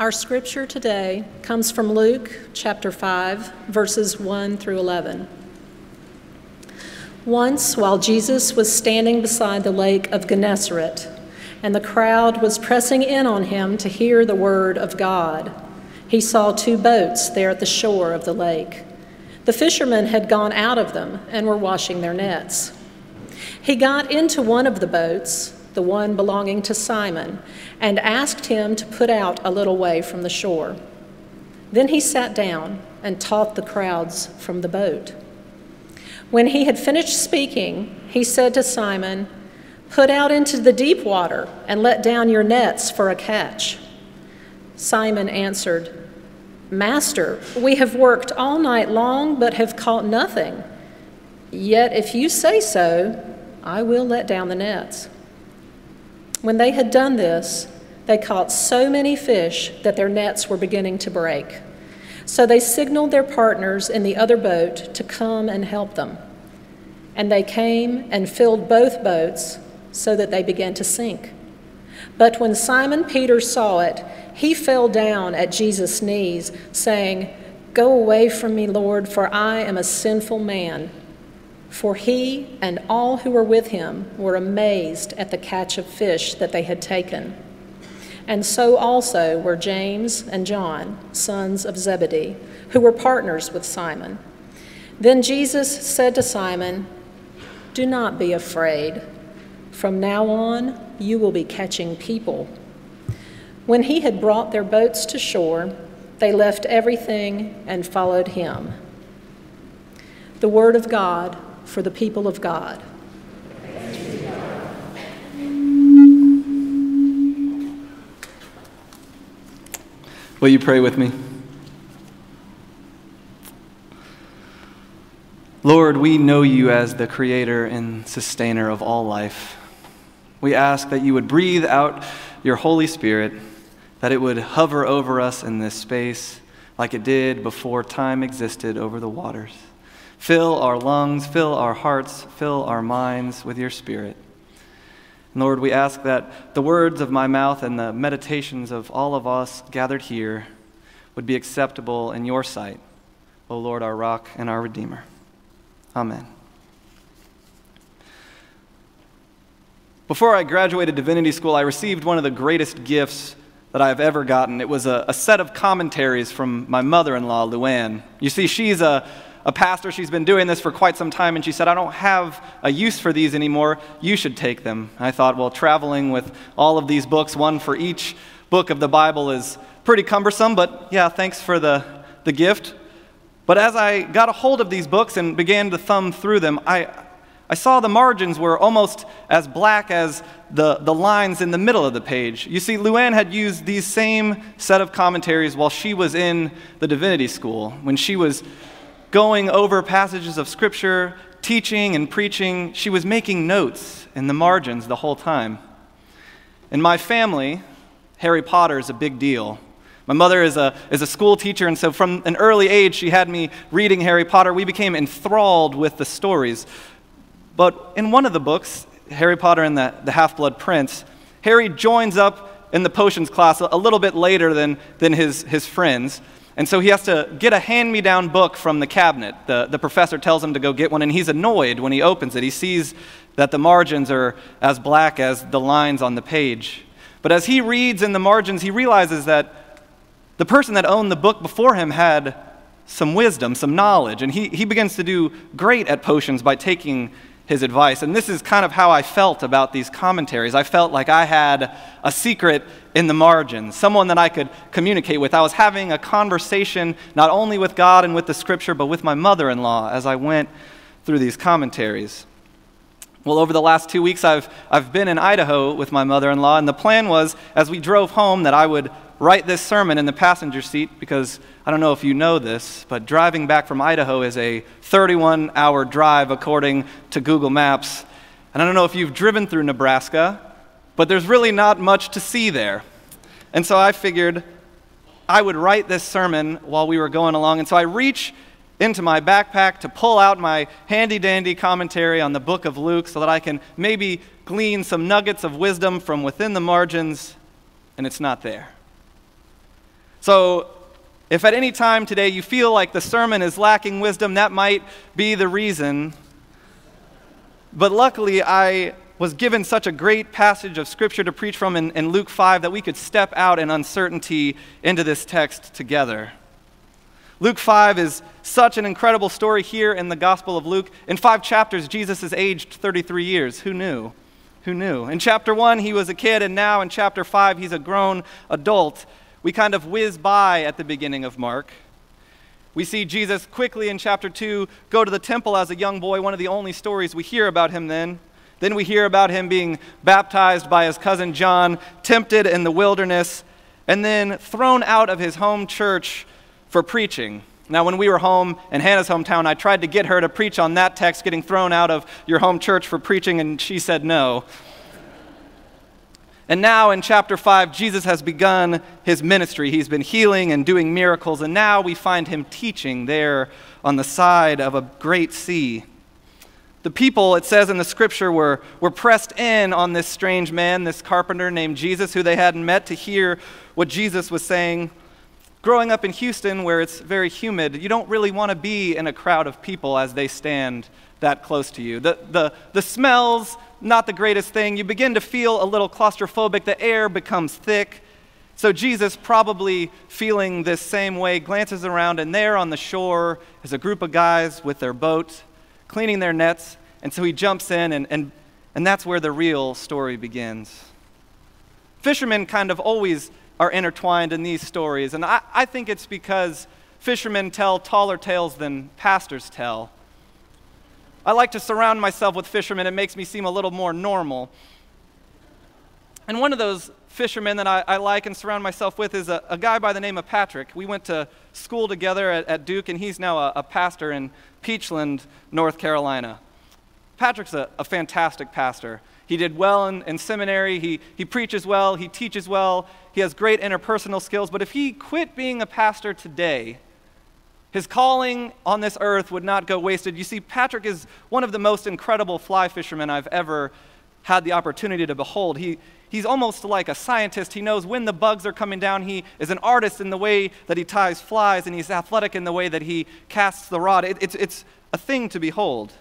Our scripture today comes from Luke chapter 5, verses 1 through 11. Once, while Jesus was standing beside the lake of Gennesaret, and the crowd was pressing in on him to hear the word of God, he saw two boats there at the shore of the lake. The fishermen had gone out of them and were washing their nets. He got into one of the boats, the one belonging to Simon, and asked him to put out a little way from the shore. Then he sat down and taught the crowds from the boat. When he had finished speaking, he said to Simon, Put out into the deep water and let down your nets for a catch. Simon answered, Master, we have worked all night long but have caught nothing. Yet if you say so, I will let down the nets. When they had done this, they caught so many fish that their nets were beginning to break. So they signaled their partners in the other boat to come and help them. And they came and filled both boats so that they began to sink. But when Simon Peter saw it, he fell down at Jesus' knees, saying, Go away from me, Lord, for I am a sinful man. For he and all who were with him were amazed at the catch of fish that they had taken. And so also were James and John, sons of Zebedee, who were partners with Simon. Then Jesus said to Simon, Do not be afraid. From now on, you will be catching people. When he had brought their boats to shore, they left everything and followed him. The word of God for the people of God. Will you pray with me? Lord, we know you as the creator and sustainer of all life. We ask that you would breathe out your Holy Spirit, that it would hover over us in this space like it did before time existed over the waters. Fill our lungs, fill our hearts, fill our minds with your Spirit. And Lord, we ask that the words of my mouth and the meditations of all of us gathered here would be acceptable in your sight, O Lord, our rock and our Redeemer. Amen. Before I graduated divinity school, I received one of the greatest gifts that I've ever gotten. It was a, a set of commentaries from my mother in law, Luann. You see, she's a, a pastor. She's been doing this for quite some time, and she said, I don't have a use for these anymore. You should take them. I thought, well, traveling with all of these books, one for each book of the Bible, is pretty cumbersome, but yeah, thanks for the, the gift. But as I got a hold of these books and began to thumb through them, I, I saw the margins were almost as black as the, the lines in the middle of the page. You see, Luann had used these same set of commentaries while she was in the divinity school. When she was going over passages of Scripture, teaching and preaching, she was making notes in the margins the whole time. In my family, Harry Potter is a big deal. My mother is a, is a school teacher, and so from an early age, she had me reading Harry Potter. We became enthralled with the stories. But in one of the books, Harry Potter and the, the Half Blood Prince, Harry joins up in the potions class a, little bit later than, than his, his friends. And so he has to get a hand me down book from the cabinet. The, the professor tells him to go get one, and he's annoyed when he opens it. He sees that the margins are as black as the lines on the page. But as he reads in the margins, he realizes that the person that owned the book before him had some wisdom, some knowledge, and he, he begins to do great at potions by taking his advice. And this is kind of how I felt about these commentaries. I felt like I had a secret in the margins, someone that I could communicate with. I was having a conversation not only with God and with the scripture, but with my mother in law as I went through these commentaries. Well, over the last two weeks, I've, I've been in Idaho with my mother in law, and the plan was as we drove home that I would write this sermon in the passenger seat because I don't know if you know this, but driving back from Idaho is a 31 hour drive according to Google Maps. And I don't know if you've driven through Nebraska, but there's really not much to see there. And so I figured I would write this sermon while we were going along. And so I reach into my backpack to pull out my handy dandy commentary on the book of Luke so that I can maybe glean some nuggets of wisdom from within the margins, and it's not there. So, if at any time today you feel like the sermon is lacking wisdom, that might be the reason. But luckily, I was given such a great passage of scripture to preach from in, in, Luke 5 that we could step out in uncertainty into this text together. Luke 5 is such an incredible story here in the Gospel of Luke. In five chapters, Jesus is aged 33 years. Who knew? Who knew? In chapter 1, he was a kid, and now in chapter 5, he's a grown adult. We kind of whiz by at the beginning of Mark. We see Jesus quickly in chapter 2 go to the temple as a young boy, one of the only stories we hear about him then. Then we hear about him being baptized by his cousin John, tempted in the wilderness, and then thrown out of his home church for preaching. Now, when we were home in Hannah's hometown, I tried to get her to preach on that text, getting thrown out of your home church for preaching, and she said no. And now in chapter 5, Jesus has begun his ministry. He's been healing and doing miracles, and now we find him teaching there on the side of a great sea. The people, it says in the scripture, were, were pressed in on this strange man, this carpenter named Jesus, who they hadn't met, to hear what Jesus was saying. Growing up in Houston, where it's very humid, you don't really want to be in a crowd of people as they stand that close to you. The, the, the smells, not the greatest thing. You begin to feel a little claustrophobic. The air becomes thick. So Jesus, probably feeling this same way, glances around, and there on the shore is a group of guys with their boat cleaning their nets. And so he jumps in, and, and, and that's where the real story begins. Fishermen kind of always are intertwined in these stories, and I, I think it's because fishermen tell taller tales than pastors tell. I like to surround myself with fishermen, it makes me seem a little more normal. And one of those fishermen that I, I like and surround myself with is a, a, guy by the name of Patrick. We went to school together at, at Duke, and he's now a, a pastor in Peachland, North Carolina. Patrick's a, a fantastic pastor. He did well in, in seminary, he, he preaches well, he teaches well, he has great interpersonal skills. But if he quit being a pastor today, his calling on this earth would not go wasted. You see, Patrick is one of the most incredible fly fishermen I've ever had the opportunity to behold. He, he's almost like a scientist. He knows when the bugs are coming down. He is an artist in the way that he ties flies, and he's athletic in the way that he casts the rod. It, it's, it's a thing to behold.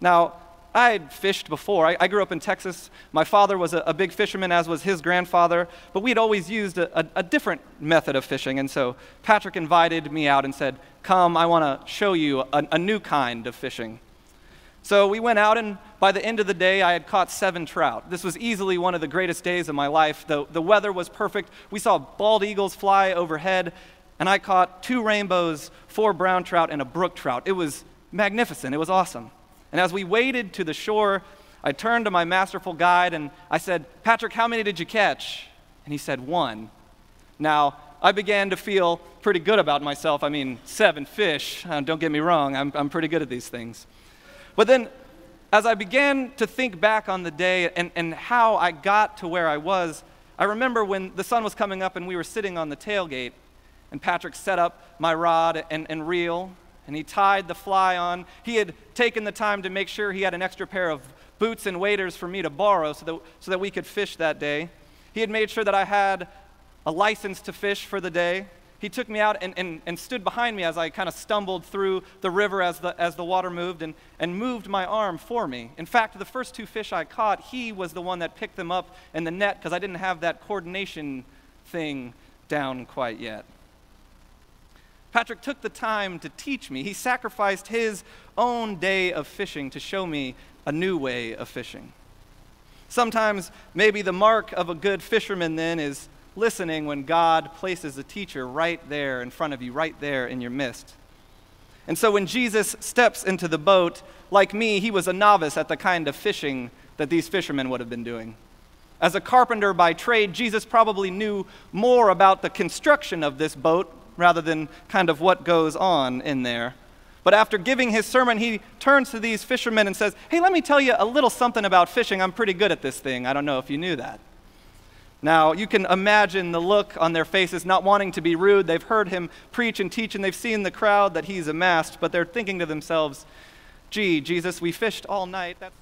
Now, I had fished before. I, I, grew up in Texas. My father was a, a, big fisherman, as was his grandfather, but we'd always used a, a, a different method of fishing. And so Patrick invited me out and said, Come, I want to show you a new kind of fishing. So we went out, and by the end of the day, I had caught seven trout. This was easily one of the greatest days of my life. The, the weather was perfect. We saw bald eagles fly overhead, and I caught two rainbows, four brown trout, and a brook trout. It was magnificent. It was awesome. And as we waded to the shore, I turned to my masterful guide and I said, Patrick, how many did you catch? And he said, One. Now, I began to feel pretty good about myself. I mean, seven fish. Uh, don't get me wrong, I'm, I'm pretty good at these things. But then, as I began to think back on the day and, and how I got to where I was, I remember when the sun was coming up and we were sitting on the tailgate, and Patrick set up my rod and, and reel, and he tied the fly on. He had taken the time to make sure he had an extra pair of boots and waders for me to borrow so that, so that we could fish that day. He had made sure that I had a license to fish for the day. He took me out and, and, and stood behind me as I kind of stumbled through the river as the, as the water moved and, and moved my arm for me. In fact, the first two fish I caught, he was the one that picked them up in the net because I didn't have that coordination thing down quite yet. Patrick took the time to teach me. He sacrificed his own day of fishing to show me a new way of fishing. Sometimes, maybe the mark of a good fisherman then is listening when God places a teacher right there in front of you, right there in your midst. And so when Jesus steps into the boat, like me, he was a novice at the kind of fishing that these fishermen would have been doing. As a carpenter by trade, Jesus probably knew more about the construction of this boat rather than kind of what goes on in there. But after giving his sermon, he turns to these fishermen and says, Hey, let me tell you a little something about fishing. I'm pretty good at this thing. I don't know if you knew that. Now, you can imagine the look on their faces, not wanting to be rude. They've heard him preach and teach, and they've seen the crowd that he's amassed, but they're thinking to themselves, Gee, Jesus, we fished all night. That's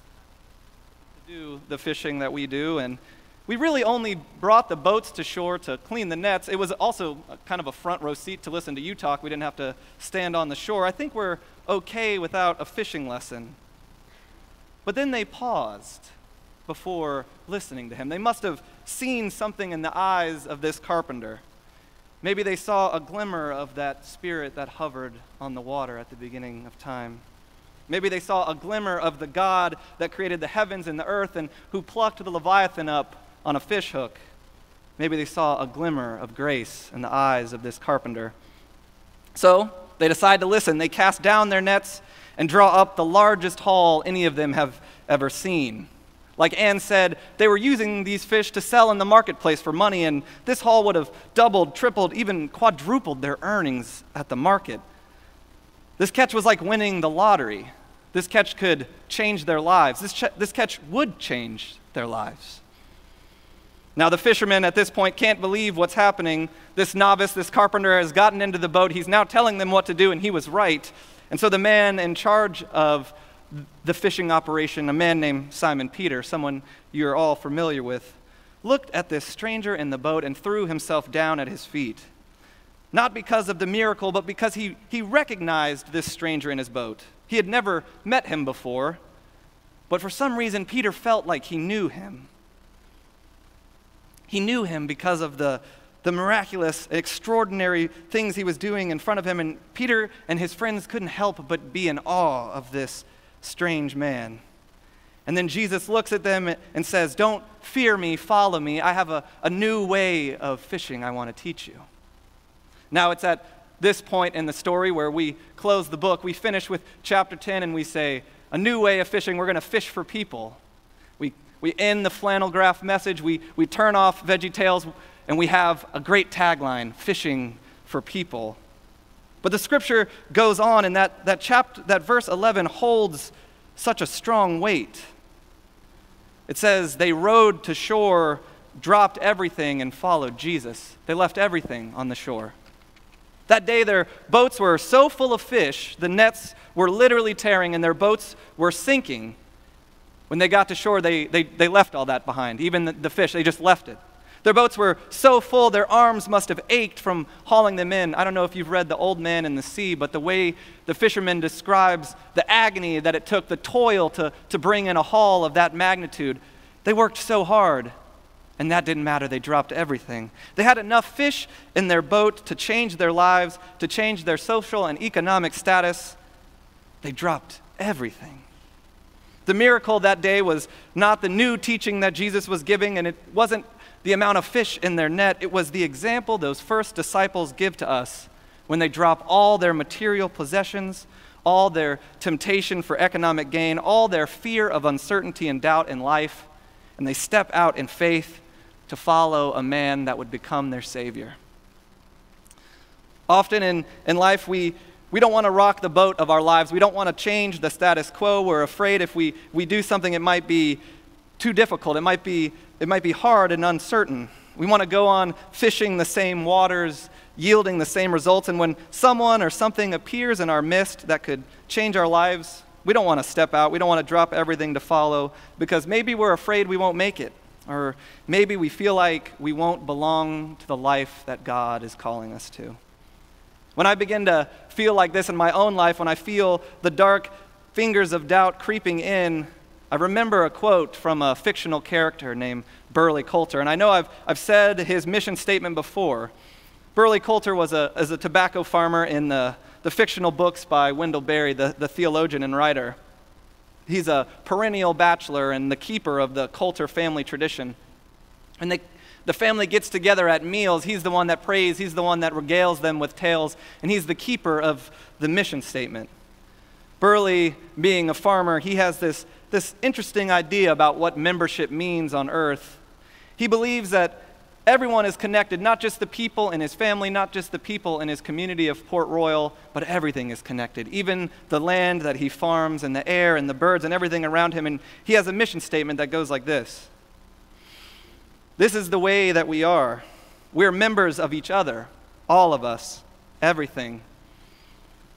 to do the fishing that we do. And we really only brought the boats to shore to clean the nets. It was also kind of a front row seat to listen to you talk. We didn't have to stand on the shore. I think we're okay without a fishing lesson. But then they paused before listening to him. They must have seen something in the eyes of this carpenter. Maybe they saw a glimmer of that spirit that hovered on the water at the beginning of time. Maybe they saw a glimmer of the God that created the heavens and the earth and who plucked the Leviathan up on a fish hook. Maybe they saw a glimmer of grace in the eyes of this carpenter. So they decide to listen. They cast down their nets and draw up the largest haul any of them have ever seen. Like Anne said, they were using these fish to sell in the marketplace for money, and this haul would have doubled, tripled, even quadrupled their earnings at the market. This catch was like winning the lottery. This catch could change their lives. This, ch- this catch would change their lives. Now, the fishermen at this point can't believe what's happening. This novice, this carpenter, has gotten into the boat. He's now telling them what to do, and he was right. And so the man in charge of the fishing operation, a man named Simon Peter, someone you're all familiar with, looked at this stranger in the boat and threw himself down at his feet. Not because of the miracle, but because he, he recognized this stranger in his boat. He had never met him before, but for some reason, Peter felt like he knew him. He knew him because of the, the miraculous, extraordinary things he was doing in front of him. And Peter and his friends couldn't help but be in awe of this strange man. And then Jesus looks at them and says, Don't fear me, follow me. I have a, a new way of fishing I want to teach you. Now, it's at this point in the story where we close the book. We finish with chapter 10 and we say, A new way of fishing. We're going to fish for people. We we end the flannel graph message, we, we turn off Veggie Tales, and we have a great tagline fishing for people. But the scripture goes on, and that, that, chapter, that verse 11 holds such a strong weight. It says, They rowed to shore, dropped everything, and followed Jesus. They left everything on the shore. That day, their boats were so full of fish, the nets were literally tearing, and their boats were sinking. When they got to shore, they, they, they left all that behind. Even the, the fish, they just left it. Their boats were so full, their arms must have ached from hauling them in. I don't know if you've read The Old Man and the Sea, but the way the fisherman describes the agony that it took, the toil to, to bring in a haul of that magnitude, they worked so hard, and that didn't matter. They dropped everything. They had enough fish in their boat to change their lives, to change their social and economic status. They dropped everything. The miracle that day was not the new teaching that Jesus was giving, and it wasn't the amount of fish in their net. It was the example those first disciples give to us when they drop all their material possessions, all their temptation for economic gain, all their fear of uncertainty and doubt in life, and they step out in faith to follow a man that would become their Savior. Often in, in life, we, we don't want to rock the boat of our lives. We don't want to change the status quo. We're afraid if we, we do something, it might be too difficult. It might be, it might be hard and uncertain. We want to go on fishing the same waters, yielding the same results. And when someone or something appears in our midst that could change our lives, we don't want to step out. We don't want to drop everything to follow because maybe we're afraid we won't make it. Or maybe we feel like we won't belong to the life that God is calling us to. When I begin to feel like this in my own life, when I feel the dark fingers of doubt creeping in, I remember a quote from a fictional character named Burley Coulter. And I know I've, I've said his mission statement before. Burley Coulter was a, was a tobacco farmer in the, the fictional books by Wendell Berry, the, the theologian and writer. He's a perennial bachelor and the keeper of the Coulter family tradition. And they, the family gets together at meals, he's the one that prays, he's the one that regales them with tales, and he's the keeper of the mission statement. Burley, being a farmer, he has this, this interesting idea about what membership means on earth. He believes that everyone is connected, not just the people in his family, not just the people in his community of Port Royal, but everything is connected. Even the land that he farms, and the air, and the birds, and everything around him. And he has a mission statement that goes like this this is the way that we are. We're members of each other, all of us, everything.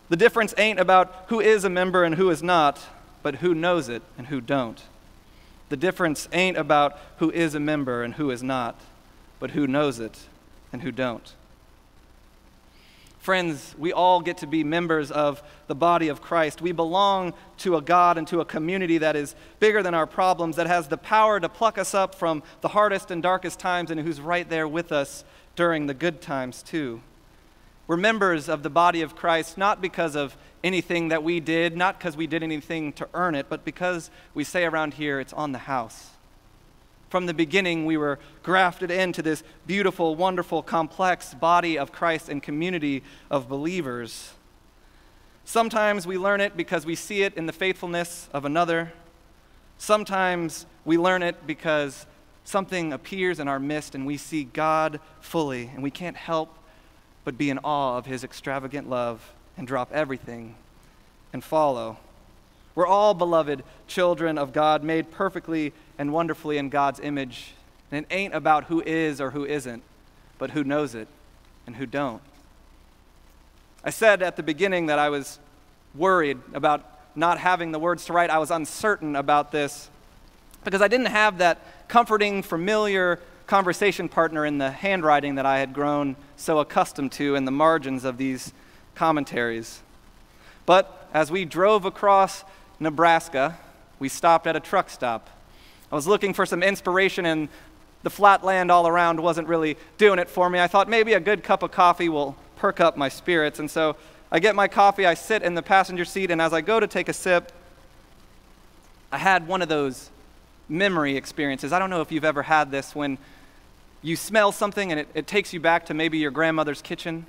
The difference ain't about who is a member and who is not, but who knows it and who don't. The difference ain't about who is a member and who is not, but who knows it and who don't. Friends, we all get to be members of the body of Christ. We belong to a God and to a community that is bigger than our problems, that has the power to pluck us up from the hardest and darkest times, and who's right there with us during the good times, too. We're members of the body of Christ not because of anything that we did, not because we did anything to earn it, but because we say around here it's on the house. From the beginning, we were grafted into this beautiful, wonderful, complex body of Christ and community of believers. Sometimes we learn it because we see it in the faithfulness of another. Sometimes we learn it because something appears in our midst and we see God fully, and we can't help but be in awe of his extravagant love and drop everything and follow. We're all beloved children of God, made perfectly and wonderfully in God's image. And it ain't about who is or who isn't, but who knows it and who don't. I said at the beginning that I was worried about not having the words to write. I was uncertain about this because I didn't have that comforting, familiar conversation partner in the handwriting that I had grown so accustomed to in the margins of these commentaries. But as we drove across Nebraska, we stopped at a truck stop. I was looking for some inspiration, and the flat land all around wasn't really doing it for me. I thought maybe a good cup of coffee will perk up my spirits. And so I get my coffee, I sit in the passenger seat, and as I go to take a sip, I had one of those memory experiences. I don't know if you've ever had this when you smell something and it, it takes you back to maybe your grandmother's kitchen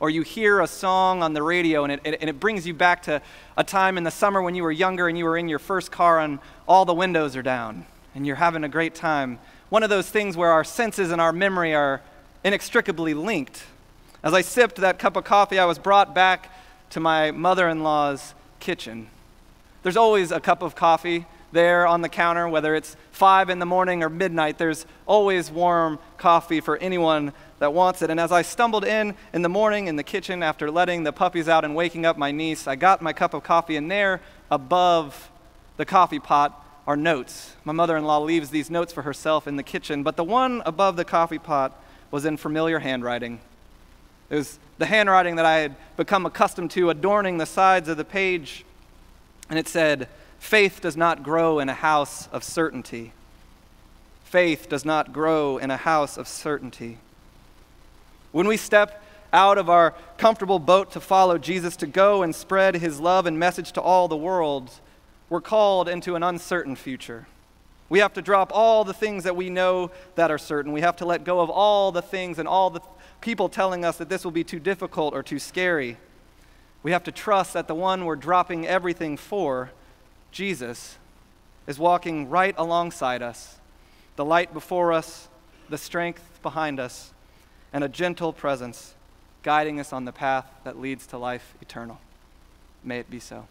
or you hear a song on the radio and it, it, and it brings you back to a time in the summer when you were younger and you were in your first car and all the windows are down and you're having a great time. One of those things where our senses and our memory are inextricably linked. As I sipped that cup of coffee, I was brought back to my mother in law's kitchen. There's always a cup of coffee there on the counter, whether it's five in the morning or midnight, there's always warm coffee for anyone that wants it. And as I stumbled in in the morning in the kitchen after letting the puppies out and waking up my niece, I got my cup of coffee, and there above the coffee pot are notes. My mother in law leaves these notes for herself in the kitchen, but the one above the coffee pot was in familiar handwriting. It was the handwriting that I had become accustomed to, adorning the sides of the page. And it said, Faith does not grow in a house of certainty. Faith does not grow in a house of certainty. When we step out of our comfortable boat to follow Jesus, to go and spread his love and message to all the world, we're called into an uncertain future. We have to drop all the things that we know that are certain. We have to let go of all the things and all the people telling us that this will be too difficult or too scary. We have to trust that the one we're dropping everything for, Jesus, is walking right alongside us, the light before us, the strength behind us and a gentle presence guiding us on the path that leads to life eternal. May it be so.